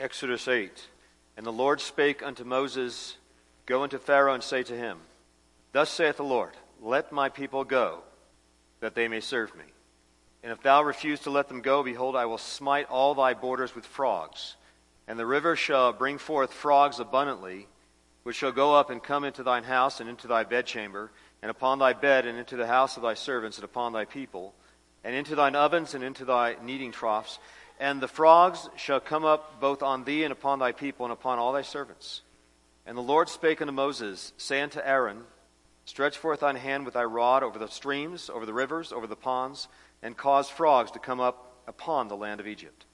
Exodus 8 And the Lord spake unto Moses, Go unto Pharaoh and say to him, Thus saith the Lord, Let my people go, that they may serve me. And if thou refuse to let them go, behold, I will smite all thy borders with frogs. And the river shall bring forth frogs abundantly, which shall go up and come into thine house and into thy bedchamber, and upon thy bed, and into the house of thy servants, and upon thy people, and into thine ovens, and into thy kneading troughs. And the frogs shall come up both on thee and upon thy people, and upon all thy servants. And the Lord spake unto Moses, saying to Aaron, Stretch forth thine hand with thy rod over the streams, over the rivers, over the ponds, and cause frogs to come up upon the land of Egypt.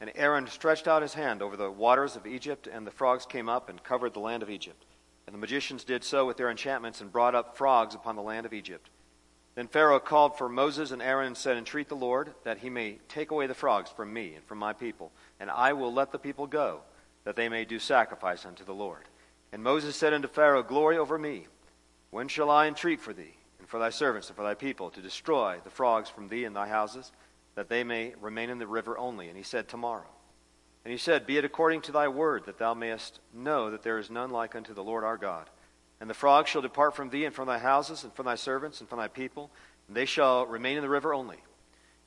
And Aaron stretched out his hand over the waters of Egypt, and the frogs came up and covered the land of Egypt. And the magicians did so with their enchantments and brought up frogs upon the land of Egypt. Then Pharaoh called for Moses and Aaron and said, Entreat the Lord that he may take away the frogs from me and from my people, and I will let the people go, that they may do sacrifice unto the Lord. And Moses said unto Pharaoh, Glory over me. When shall I entreat for thee, and for thy servants, and for thy people, to destroy the frogs from thee and thy houses, that they may remain in the river only? And he said, Tomorrow. And he said, Be it according to thy word, that thou mayest know that there is none like unto the Lord our God. And the frogs shall depart from thee, and from thy houses, and from thy servants, and from thy people, and they shall remain in the river only.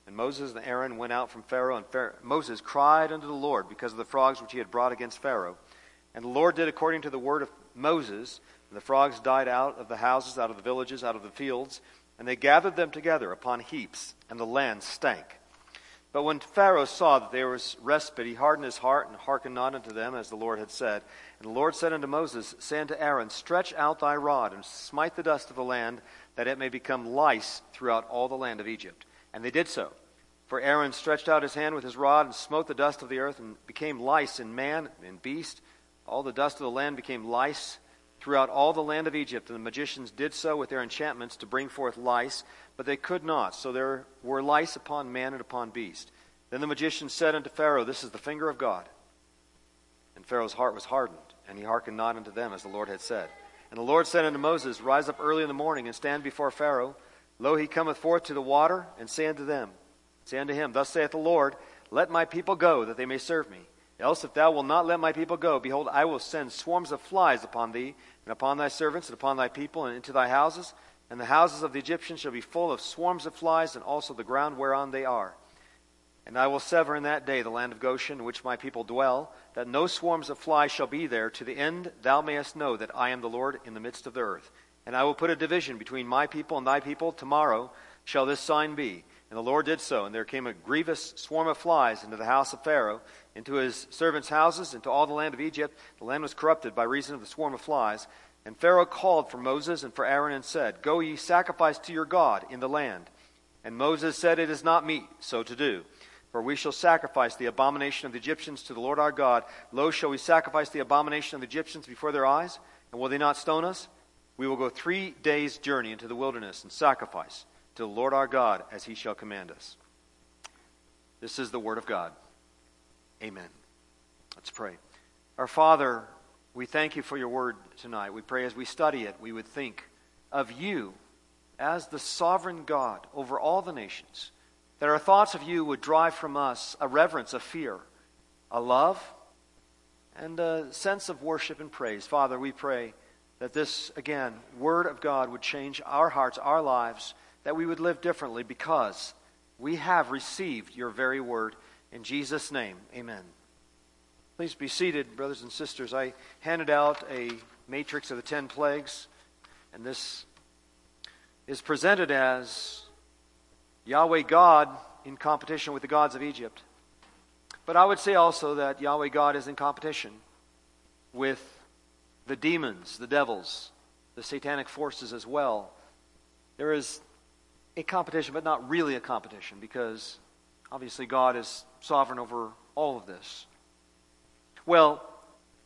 And Moses and Aaron went out from Pharaoh, and Pharaoh, Moses cried unto the Lord because of the frogs which he had brought against Pharaoh. And the Lord did according to the word of Moses, and the frogs died out of the houses, out of the villages, out of the fields, and they gathered them together upon heaps, and the land stank. But when Pharaoh saw that there was respite, he hardened his heart and hearkened not unto them, as the Lord had said. And the Lord said unto Moses, Say unto Aaron, Stretch out thy rod, and smite the dust of the land, that it may become lice throughout all the land of Egypt. And they did so. For Aaron stretched out his hand with his rod, and smote the dust of the earth, and became lice in man and beast. All the dust of the land became lice throughout all the land of Egypt. And the magicians did so with their enchantments to bring forth lice but they could not. So there were lice upon man and upon beast. Then the magician said unto Pharaoh, This is the finger of God. And Pharaoh's heart was hardened, and he hearkened not unto them, as the Lord had said. And the Lord said unto Moses, Rise up early in the morning, and stand before Pharaoh. Lo, he cometh forth to the water, and say unto them, Say unto him, Thus saith the Lord, Let my people go, that they may serve me. Else, if thou wilt not let my people go, behold, I will send swarms of flies upon thee, and upon thy servants, and upon thy people, and into thy houses, and the houses of the Egyptians shall be full of swarms of flies, and also the ground whereon they are. And I will sever in that day the land of Goshen, in which my people dwell, that no swarms of flies shall be there, to the end thou mayest know that I am the Lord in the midst of the earth. And I will put a division between my people and thy people. Tomorrow shall this sign be. And the Lord did so. And there came a grievous swarm of flies into the house of Pharaoh, into his servants' houses, into all the land of Egypt. The land was corrupted by reason of the swarm of flies. And Pharaoh called for Moses and for Aaron and said, Go ye sacrifice to your God in the land. And Moses said, It is not meet so to do. For we shall sacrifice the abomination of the Egyptians to the Lord our God. Lo, shall we sacrifice the abomination of the Egyptians before their eyes? And will they not stone us? We will go three days' journey into the wilderness and sacrifice to the Lord our God as he shall command us. This is the word of God. Amen. Let's pray. Our Father, we thank you for your word tonight. We pray as we study it, we would think of you as the sovereign God over all the nations, that our thoughts of you would drive from us a reverence, a fear, a love, and a sense of worship and praise. Father, we pray that this, again, word of God would change our hearts, our lives, that we would live differently because we have received your very word. In Jesus' name, amen. Please be seated, brothers and sisters. I handed out a matrix of the ten plagues, and this is presented as Yahweh God in competition with the gods of Egypt. But I would say also that Yahweh God is in competition with the demons, the devils, the satanic forces as well. There is a competition, but not really a competition, because obviously God is sovereign over all of this. Well,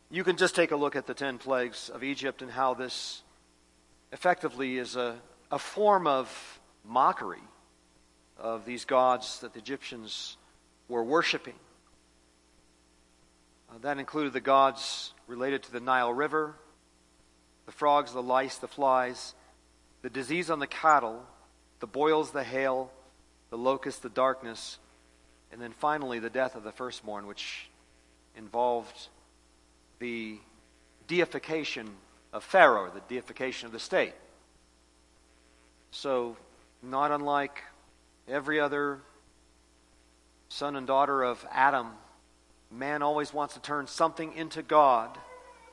you can just take a look at the 10 plagues of Egypt and how this effectively is a, a form of mockery of these gods that the Egyptians were worshiping. Uh, that included the gods related to the Nile River, the frogs, the lice, the flies, the disease on the cattle, the boils, the hail, the locusts, the darkness, and then finally the death of the firstborn, which involved the deification of Pharaoh, the deification of the state. So, not unlike every other son and daughter of Adam, man always wants to turn something into God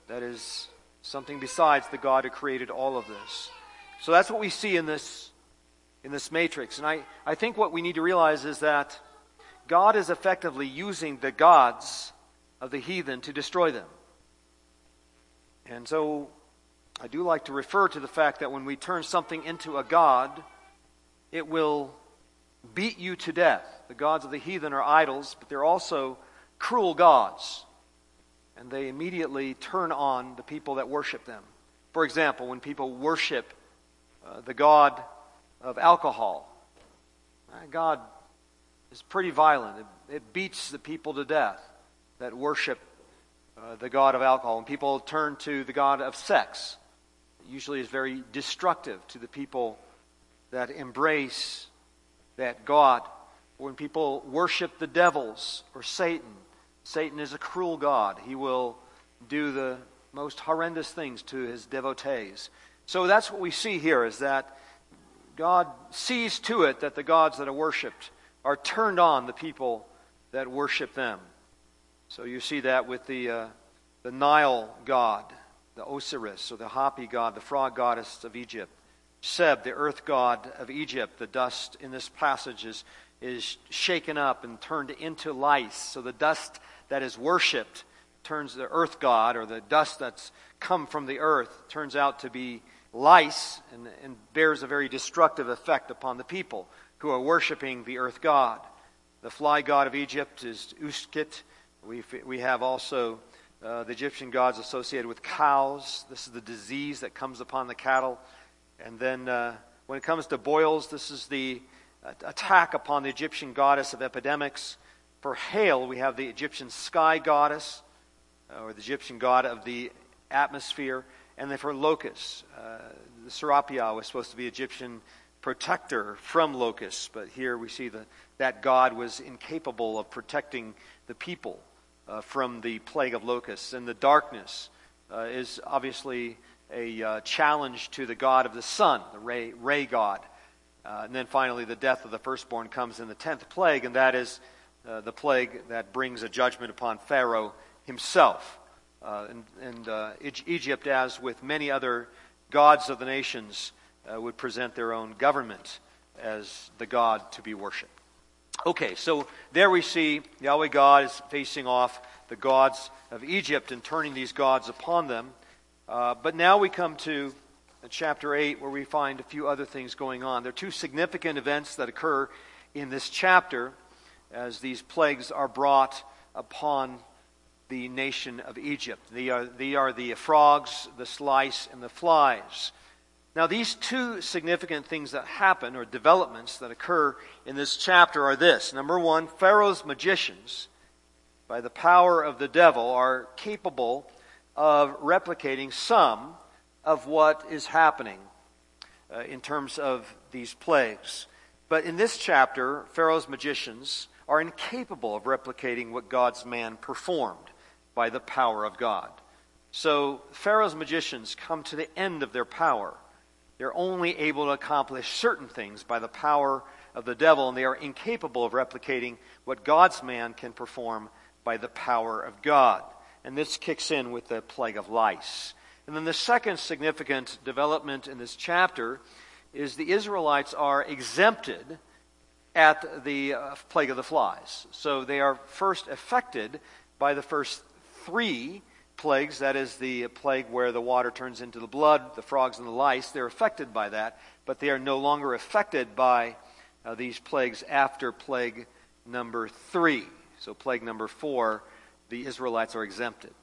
that is something besides the God who created all of this. So that's what we see in this in this matrix. And I, I think what we need to realize is that God is effectively using the gods of the heathen to destroy them. And so I do like to refer to the fact that when we turn something into a god, it will beat you to death. The gods of the heathen are idols, but they're also cruel gods. And they immediately turn on the people that worship them. For example, when people worship uh, the god of alcohol, God is pretty violent. It, it, beats the people to death that worship uh, the god of alcohol. And people turn to the god of sex, it usually is very destructive to the people that embrace that God. When people worship the devils or Satan, Satan is a cruel God. He will do the most horrendous things to his devotees. So that's what we see here is that God sees to it that the gods that are worshiped are turned on the people that worship them. So you see that with the, uh, the Nile god, the Osiris, or the Hapi god, the frog goddess of Egypt. Seb, the earth god of Egypt, the dust in this passage is, is shaken up and turned into lice. So the dust that is worshipped turns the earth god, or the dust that's come from the earth, turns out to be lice and, and bears a very destructive effect upon the people who are worshiping the earth god. The fly god of Egypt is Uskit. We, we have also uh, the Egyptian gods associated with cows. This is the disease that comes upon the cattle. And then uh, when it comes to boils, this is the uh, attack upon the Egyptian goddess of epidemics. For hail, we have the Egyptian sky goddess, uh, or the Egyptian god of the atmosphere. And then for locusts, uh, the Serapia was supposed to be Egyptian protector from locusts, but here we see the, that God was incapable of protecting the people uh, from the plague of locusts. And the darkness uh, is obviously a uh, challenge to the God of the sun, the Re, Re God. Uh, and then finally, the death of the firstborn comes in the tenth plague, and that is uh, the plague that brings a judgment upon Pharaoh himself. Uh, and, and Egypt, as with many other gods of the nations, uh, would present their own government as the God to be worshipped. Okay, so there we see Yahweh God is facing off the gods of Egypt and turning these gods upon them. Uh, but now we come to chapter 8 where we find a few other things going on. There are two significant events that occur in this chapter as these plagues are brought upon the nation of Egypt. They are, they are the frogs, the slice, and the flies. Now, these two significant things that happen, or developments that occur in this chapter, are this. Number one, Pharaoh's magicians, by the power of the devil, are capable of replicating some of what is happening uh, in terms of these plagues. But in this chapter, Pharaoh's magicians are incapable of replicating what God's man performed by the power of God. So Pharaoh's magicians come to the end of their power. They're only able to accomplish certain things by the power of the devil, and they are incapable of replicating what God's man can perform by the power of God. And this kicks in with the plague of lice. And then the second significant development in this chapter is the Israelites are exempted at the uh, plague of the flies. So they are first affected by the first three plagues that is, the plague where the water turns into the blood, the frogs, and the lice. They're affected by that, but they are no longer affected by uh, these plagues after plague number three. So, plague number four the Israelites are exempted.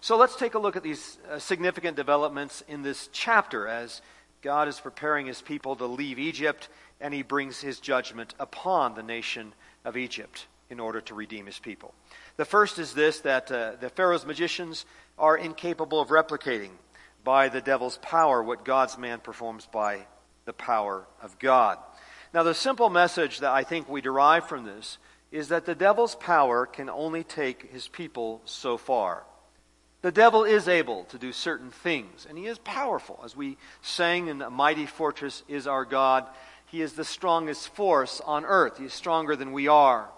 So let's take a look at these uh, significant developments in this chapter as God is preparing his people to leave Egypt and he brings his judgment upon the nation of Egypt in order to redeem his people. The first is this that uh, the Pharaoh's magicians are incapable of replicating by the devil's power what God's man performs by the power of God. Now, the simple message that I think we derive from this is that the devil's power can only take his people so far. The devil is able to do certain things, and he is powerful. As we sang in A Mighty Fortress is Our God, he is the strongest force on earth. He is stronger than we are.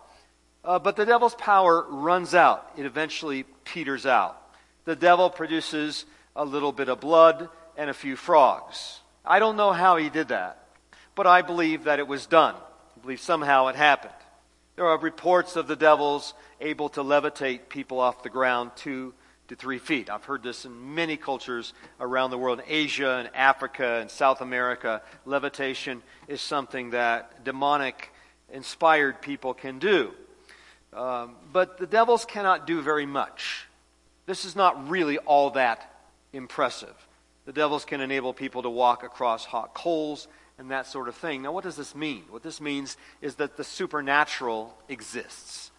Uh, but the devil's power runs out, it eventually peters out. The devil produces a little bit of blood and a few frogs. I don't know how he did that, but I believe that it was done. I believe somehow it happened. There are reports of the devils able to levitate people off the ground two to three feet. I've heard this in many cultures around the world. In Asia and Africa and South America, levitation is something that demonic inspired people can do. Um, but the devils cannot do very much. This is not really all that impressive. The devils can enable people to walk across hot coals and that sort of thing. Now, what does this mean? What this means is that the supernatural exists.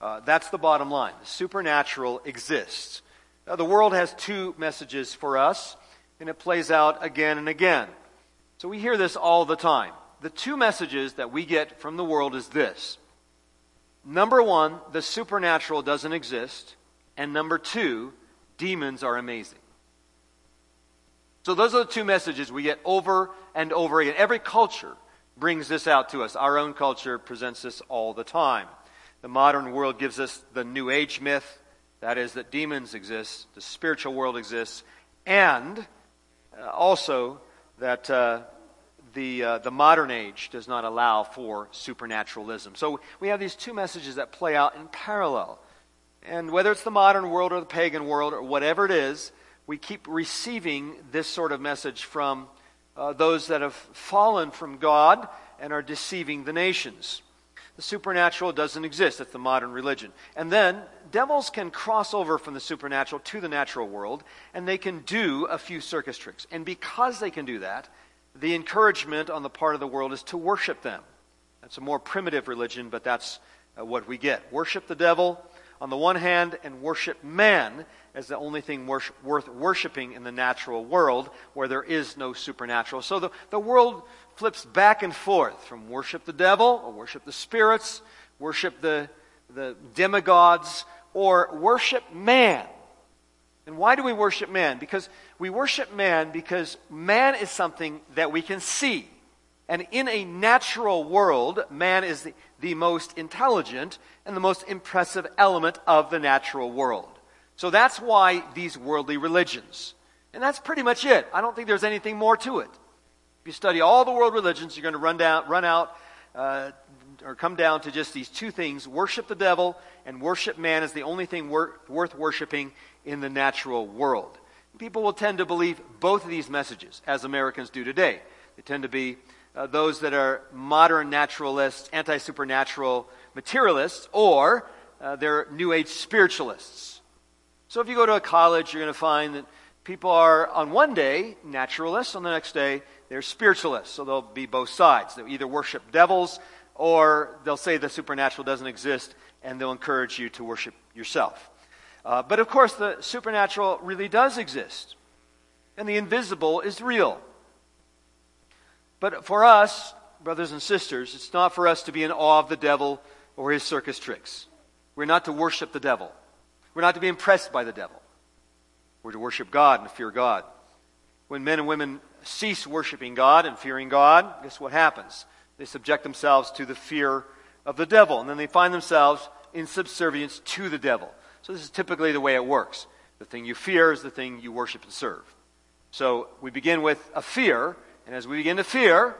Uh, that's the bottom line. The supernatural exists. Now, the world has two messages for us, and it plays out again and again. So we hear this all the time. The two messages that we get from the world is this. Number one, the supernatural doesn't exist. And number two, demons are amazing. So those are the two messages we get over and over again. Every culture brings this out to us. Our own culture presents this all the time. The modern world gives us the New Age myth that is, that demons exist, the spiritual world exists, and uh, also that uh, the, uh, the modern age does not allow for supernaturalism. So we have these two messages that play out in parallel. And whether it's the modern world or the pagan world or whatever it is, we keep receiving this sort of message from uh, those that have fallen from God and are deceiving the nations. The supernatural doesn't exist. That's the modern religion. And then devils can cross over from the supernatural to the natural world, and they can do a few circus tricks. And because they can do that, the encouragement on the part of the world is to worship them. That's a more primitive religion, but that's uh, what we get. Worship the devil on the one hand, and worship man as the only thing worth worshiping in the natural world where there is no supernatural. So the, the world flips back and forth from worship the devil or worship the spirits, worship the, the demigods, or worship man. And why do we worship man? Because we worship man because man is something that we can see. And in a natural world, man is the, the most intelligent and the most impressive element of the natural world. So that's why these worldly religions. And that's pretty much it. I don't think there's anything more to it. If you study all the world religions, you're going to run, down, run out uh, or come down to just these two things worship the devil and worship man is the only thing wor- worth worshiping in the natural world. People will tend to believe both of these messages, as Americans do today. They tend to be uh, those that are modern naturalists, anti supernatural materialists, or uh, they're New Age spiritualists. So if you go to a college, you're going to find that people are, on one day, naturalists, on the next day, they're spiritualists. So they'll be both sides. They'll either worship devils, or they'll say the supernatural doesn't exist, and they'll encourage you to worship yourself. Uh, but of course, the supernatural really does exist, and the invisible is real. But for us, brothers and sisters, it's not for us to be in awe of the devil or his circus tricks. We're not to worship the devil. We're not to be impressed by the devil. We're to worship God and fear God. When men and women cease worshiping God and fearing God, guess what happens? They subject themselves to the fear of the devil, and then they find themselves in subservience to the devil. So, this is typically the way it works. The thing you fear is the thing you worship and serve. So, we begin with a fear, and as we begin to fear,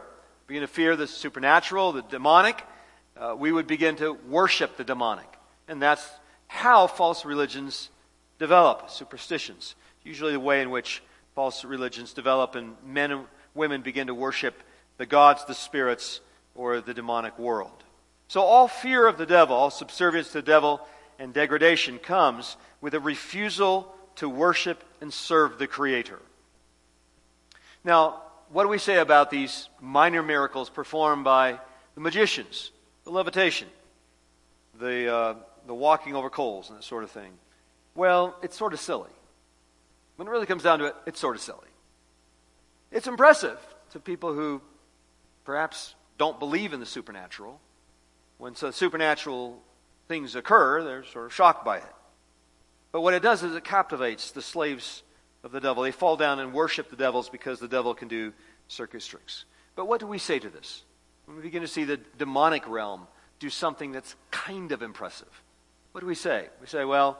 begin to fear the supernatural, the demonic, uh, we would begin to worship the demonic. And that's how false religions develop, superstitions. Usually the way in which false religions develop, and men and women begin to worship the gods, the spirits, or the demonic world. So all fear of the devil, all subservience to the devil, and degradation comes with a refusal to worship and serve the Creator. Now, what do we say about these minor miracles performed by the magicians? The levitation, the, uh, the walking over coals, and that sort of thing. Well, it's sort of silly. When it really comes down to it, it's sort of silly. It's impressive to people who perhaps don't believe in the supernatural. when the supernatural things occur, they're sort of shocked by it. But what it does is it captivates the slaves of the devil. They fall down and worship the devils because the devil can do circus tricks. But what do we say to this? When we begin to see the demonic realm do something that's kind of impressive, what do we say? We say, well,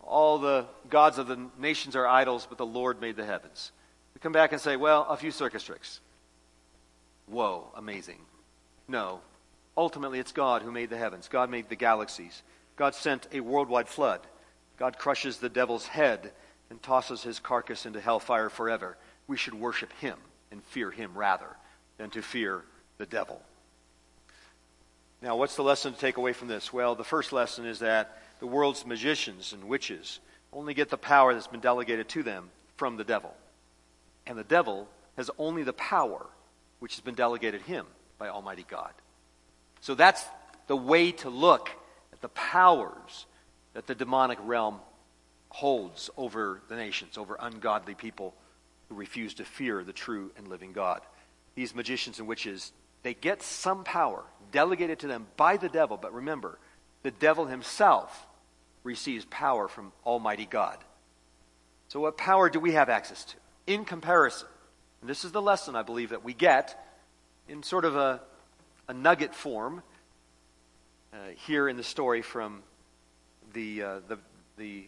all the gods of the nations are idols, but the Lord made the heavens. We come back and say, well, a few circus tricks. Whoa, amazing. No. Ultimately, it's God who made the heavens. God made the galaxies. God sent a worldwide flood. God crushes the devil's head and tosses his carcass into hellfire forever. We should worship him and fear him rather than to fear the devil. Now, what's the lesson to take away from this? Well, the first lesson is that the world's magicians and witches only get the power that's been delegated to them from the devil. And the devil has only the power which has been delegated him by Almighty God. So that's the way to look at the powers that the demonic realm holds over the nations, over ungodly people who refuse to fear the true and living God. These magicians and witches, they get some power delegated to them by the devil, but remember, the devil himself receives power from Almighty God. So, what power do we have access to? In comparison, and this is the lesson I believe that we get in sort of a, a nugget form uh, here in the story from the, uh, the, the,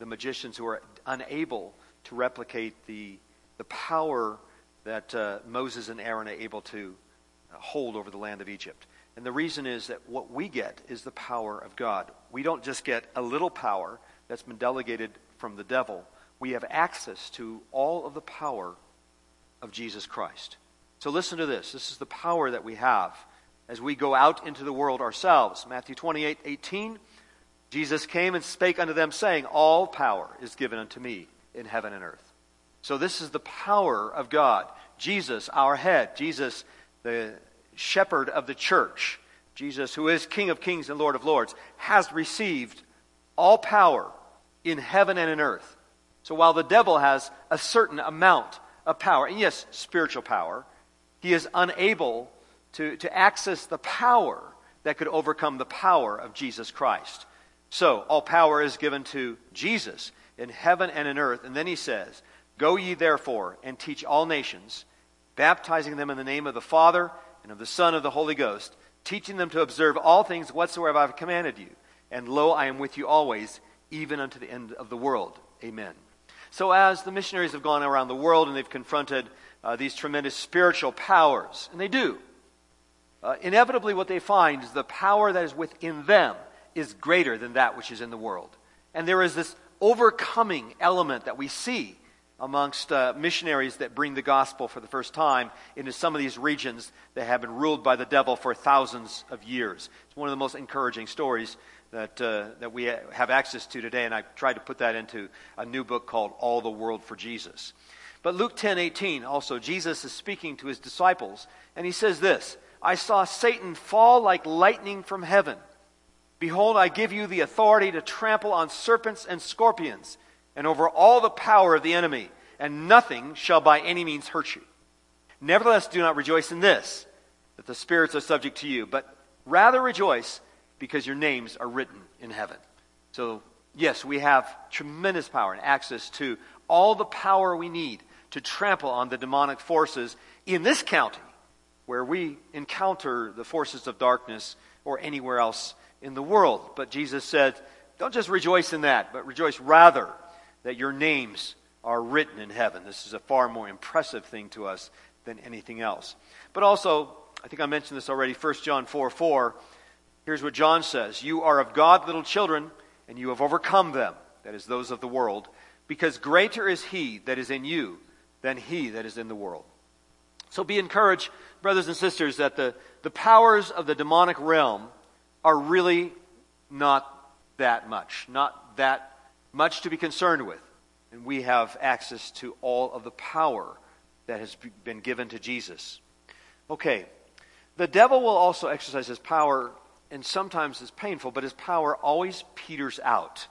the magicians who are unable to replicate the, the power that uh, Moses and Aaron are able to uh, hold over the land of Egypt. And the reason is that what we get is the power of God. We don't just get a little power that's been delegated from the devil, we have access to all of the power of Jesus Christ. So listen to this. This is the power that we have as we go out into the world ourselves. Matthew 28 18. Jesus came and spake unto them, saying, All power is given unto me in heaven and earth. So this is the power of God. Jesus, our head, Jesus, the shepherd of the church, Jesus, who is King of kings and Lord of lords, has received all power in heaven and in earth. So while the devil has a certain amount of power, and yes, spiritual power, he is unable to, to access the power that could overcome the power of Jesus Christ. So, all power is given to Jesus in heaven and in earth. And then he says, Go ye therefore and teach all nations, baptizing them in the name of the Father and of the Son of the Holy Ghost, teaching them to observe all things whatsoever I have commanded you. And lo, I am with you always, even unto the end of the world. Amen. So, as the missionaries have gone around the world and they've confronted uh, these tremendous spiritual powers, and they do, uh, inevitably what they find is the power that is within them is greater than that which is in the world. And there is this overcoming element that we see amongst uh, missionaries that bring the gospel for the first time into some of these regions that have been ruled by the devil for thousands of years. It's one of the most encouraging stories that, uh, that we have access to today, and I've tried to put that into a new book called All the World for Jesus. But Luke 10 18, also, Jesus is speaking to his disciples, and he says this I saw Satan fall like lightning from heaven. Behold, I give you the authority to trample on serpents and scorpions and over all the power of the enemy, and nothing shall by any means hurt you. Nevertheless, do not rejoice in this, that the spirits are subject to you, but rather rejoice because your names are written in heaven. So, yes, we have tremendous power and access to all the power we need to trample on the demonic forces in this county where we encounter the forces of darkness or anywhere else in the world. But Jesus said, don't just rejoice in that, but rejoice rather that your names are written in heaven. This is a far more impressive thing to us than anything else. But also, I think I mentioned this already, 1 John 4 4. Here's what John says You are of God, little children, and you have overcome them, that is, those of the world, because greater is he that is in you than he that is in the world. So be encouraged, brothers and sisters, that the, the powers of the demonic realm are really not that much, not that much to be concerned with. And we have access to all of the power that has been given to Jesus. Okay, the devil will also exercise his power, and sometimes it's painful, but his power always peters out.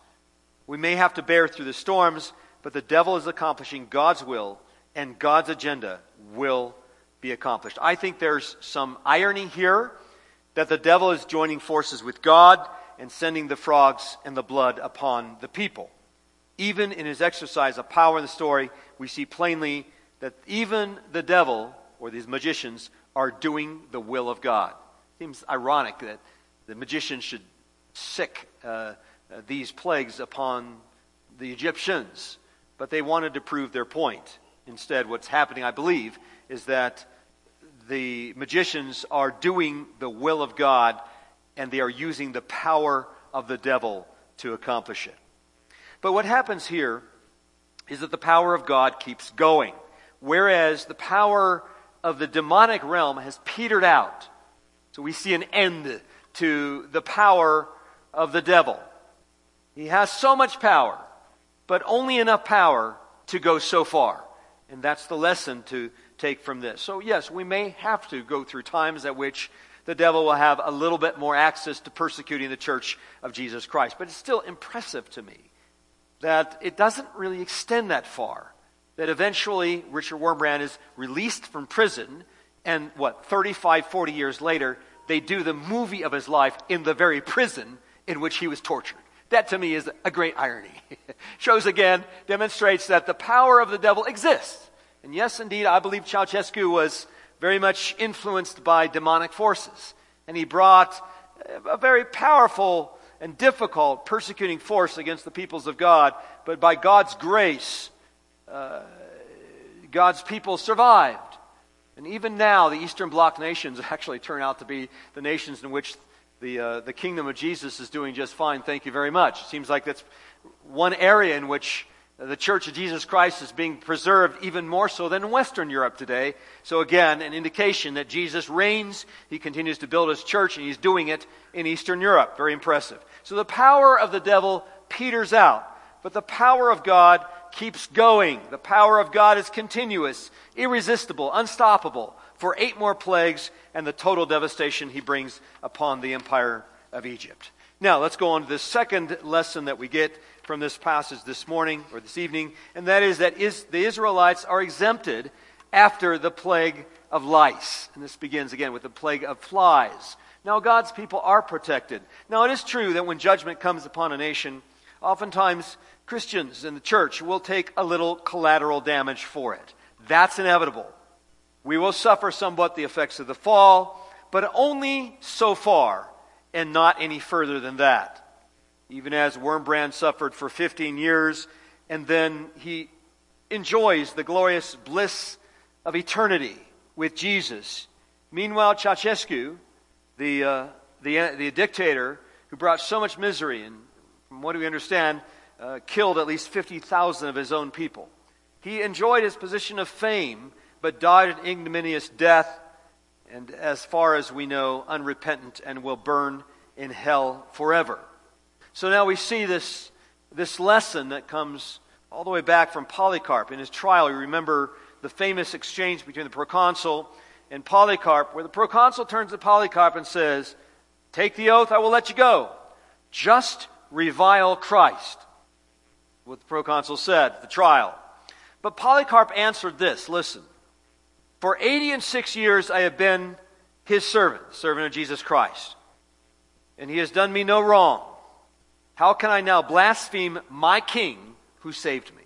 We may have to bear through the storms, but the devil is accomplishing God's will, and God's agenda will be accomplished. I think there's some irony here that the devil is joining forces with God and sending the frogs and the blood upon the people. Even in his exercise of power in the story, we see plainly that even the devil, or these magicians, are doing the will of God. Seems ironic that the magicians should sic uh, uh, these plagues upon the Egyptians, but they wanted to prove their point. Instead, what's happening, I believe, is that the magicians are doing the will of God and they are using the power of the devil to accomplish it. But what happens here is that the power of God keeps going, whereas the power of the demonic realm has petered out. So we see an end to the power of the devil. He has so much power, but only enough power to go so far. And that's the lesson to take from this. So, yes, we may have to go through times at which the devil will have a little bit more access to persecuting the church of Jesus Christ. But it's still impressive to me that it doesn't really extend that far. That eventually Richard Wurmbrand is released from prison, and what, 35, 40 years later, they do the movie of his life in the very prison in which he was tortured. That to me is a great irony. Shows again, demonstrates that the power of the devil exists. And yes, indeed, I believe Ceausescu was very much influenced by demonic forces. And he brought a very powerful and difficult persecuting force against the peoples of God. But by God's grace, uh, God's people survived. And even now, the Eastern Bloc nations actually turn out to be the nations in which the, uh, the kingdom of Jesus is doing just fine. Thank you very much. It seems like that's one area in which the Church of Jesus Christ is being preserved even more so than in Western Europe today. So, again, an indication that Jesus reigns. He continues to build his church, and he's doing it in Eastern Europe. Very impressive. So, the power of the devil peters out, but the power of God keeps going. The power of God is continuous, irresistible, unstoppable for eight more plagues and the total devastation he brings upon the empire of Egypt. Now, let's go on to the second lesson that we get from this passage this morning or this evening, and that is that is, the Israelites are exempted after the plague of lice. And this begins again with the plague of flies. Now, God's people are protected. Now, it is true that when judgment comes upon a nation, oftentimes Christians in the church will take a little collateral damage for it. That's inevitable. We will suffer somewhat the effects of the fall, but only so far and not any further than that even as Wurmbrand suffered for 15 years, and then he enjoys the glorious bliss of eternity with Jesus. Meanwhile, Ceausescu, the, uh, the, the dictator who brought so much misery and, from what we understand, uh, killed at least 50,000 of his own people. He enjoyed his position of fame, but died an ignominious death, and as far as we know, unrepentant and will burn in hell forever. So now we see this, this lesson that comes all the way back from Polycarp in his trial. You remember the famous exchange between the proconsul and Polycarp, where the proconsul turns to Polycarp and says, Take the oath, I will let you go. Just revile Christ. What the proconsul said, at the trial. But Polycarp answered this listen, for 80 and six years I have been his servant, servant of Jesus Christ, and he has done me no wrong. How can I now blaspheme my king who saved me?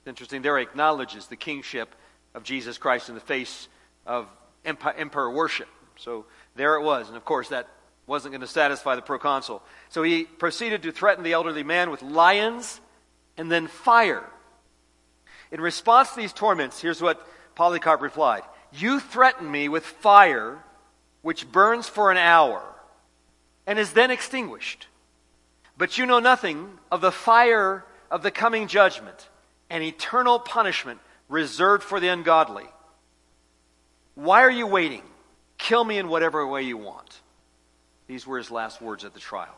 It's interesting. There he acknowledges the kingship of Jesus Christ in the face of emperor worship. So there it was. And of course, that wasn't going to satisfy the proconsul. So he proceeded to threaten the elderly man with lions and then fire. In response to these torments, here's what Polycarp replied You threaten me with fire, which burns for an hour and is then extinguished. But you know nothing of the fire of the coming judgment and eternal punishment reserved for the ungodly. Why are you waiting? Kill me in whatever way you want. These were his last words at the trial.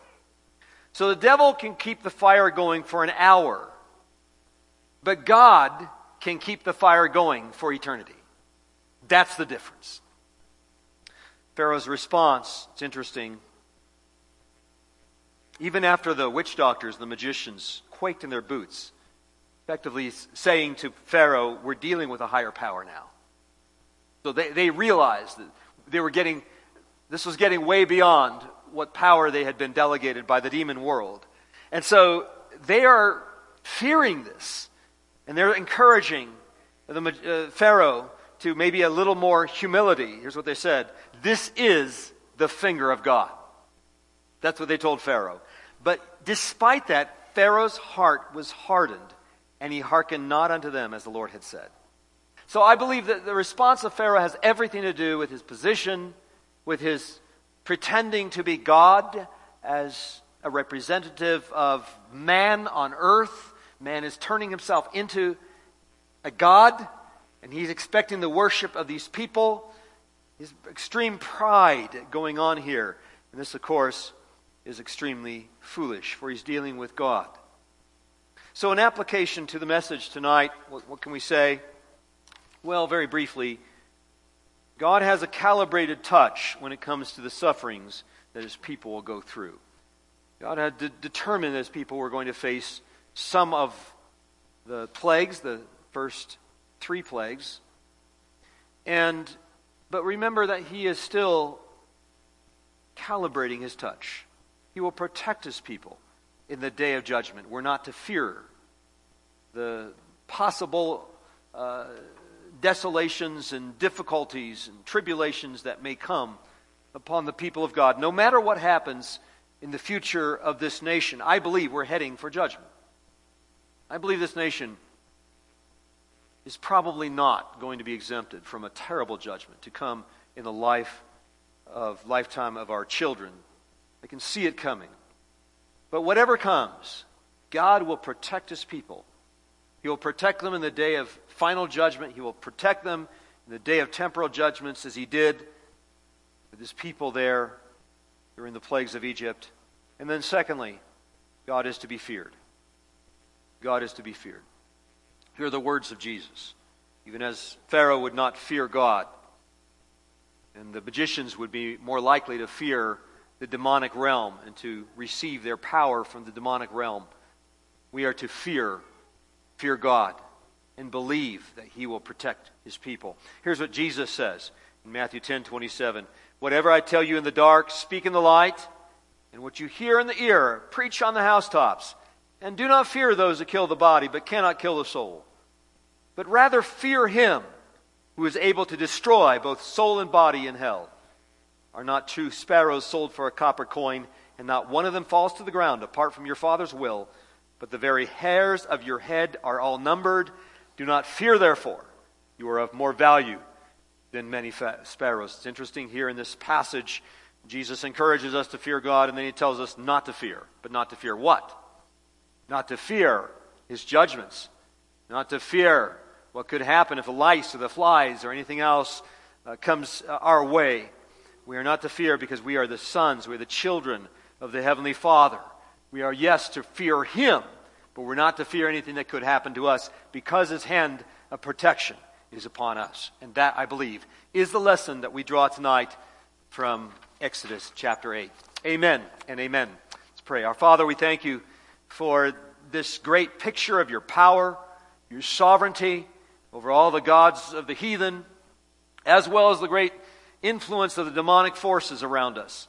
So the devil can keep the fire going for an hour, but God can keep the fire going for eternity. That's the difference. Pharaoh's response, it's interesting. Even after the witch doctors, the magicians, quaked in their boots, effectively saying to Pharaoh, We're dealing with a higher power now. So they, they realized that they were getting This was getting way beyond what power they had been delegated by the demon world. And so they are fearing this. And they're encouraging the uh, Pharaoh to maybe a little more humility. Here's what they said This is the finger of God. That's what they told Pharaoh. But despite that, Pharaoh's heart was hardened, and he hearkened not unto them as the Lord had said. So I believe that the response of Pharaoh has everything to do with his position, with his pretending to be God as a representative of man on earth. Man is turning himself into a God, and he's expecting the worship of these people. His extreme pride going on here. And this, of course, is extremely foolish, for he's dealing with God. So, in application to the message tonight, what, what can we say? Well, very briefly, God has a calibrated touch when it comes to the sufferings that his people will go through. God had de- determined that his people were going to face some of the plagues, the first three plagues. And but remember that he is still calibrating his touch. He will protect his people in the day of judgment. We're not to fear the possible uh, desolations and difficulties and tribulations that may come upon the people of God. No matter what happens in the future of this nation, I believe we're heading for judgment. I believe this nation is probably not going to be exempted from a terrible judgment to come in the life of lifetime of our children. I can see it coming. But whatever comes, God will protect his people he will protect them in the day of final judgment. He will protect them in the day of temporal judgments, as he did with his people there during the plagues of Egypt. And then, secondly, God is to be feared. God is to be feared. Here are the words of Jesus. Even as Pharaoh would not fear God, and the magicians would be more likely to fear the demonic realm and to receive their power from the demonic realm, we are to fear fear God and believe that he will protect his people. Here's what Jesus says in Matthew 10 27. Whatever I tell you in the dark, speak in the light, and what you hear in the ear, preach on the housetops. And do not fear those that kill the body, but cannot kill the soul. But rather fear him who is able to destroy both soul and body in hell. Are not two sparrows sold for a copper coin, and not one of them falls to the ground apart from your Father's will? but the very hairs of your head are all numbered. Do not fear, therefore. You are of more value than many sparrows. It's interesting here in this passage, Jesus encourages us to fear God, and then he tells us not to fear. But not to fear what? Not to fear his judgments. Not to fear what could happen if the lice or the flies or anything else uh, comes uh, our way. We are not to fear because we are the sons, we are the children of the Heavenly Father. We are, yes, to fear Him, but we're not to fear anything that could happen to us because His hand of protection is upon us. And that, I believe, is the lesson that we draw tonight from Exodus chapter 8. Amen and amen. Let's pray. Our Father, we thank you for this great picture of your power, your sovereignty over all the gods of the heathen, as well as the great influence of the demonic forces around us.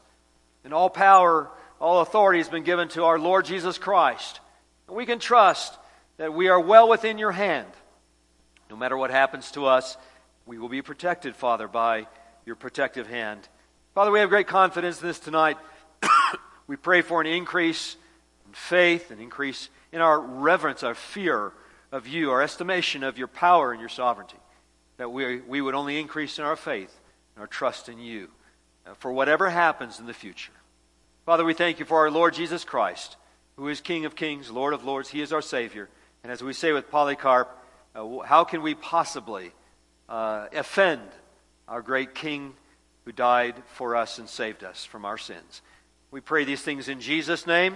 And all power all authority has been given to our Lord Jesus Christ. And we can trust that we are well within your hand. No matter what happens to us, we will be protected, Father, by your protective hand. Father, we have great confidence in this tonight. we pray for an increase faith, an increase in our reverence, our fear of you, our estimation of your power and your sovereignty. That we, we would only increase in our faith and our trust in you uh, for whatever happens in the future. Father, we thank you for our Lord Jesus Christ, who is King of kings, Lord of lords. He is our Savior. And as we say with Polycarp, uh, how can we possibly uh, offend our great King who died for us and saved us from our sins? We pray these things in Jesus' name,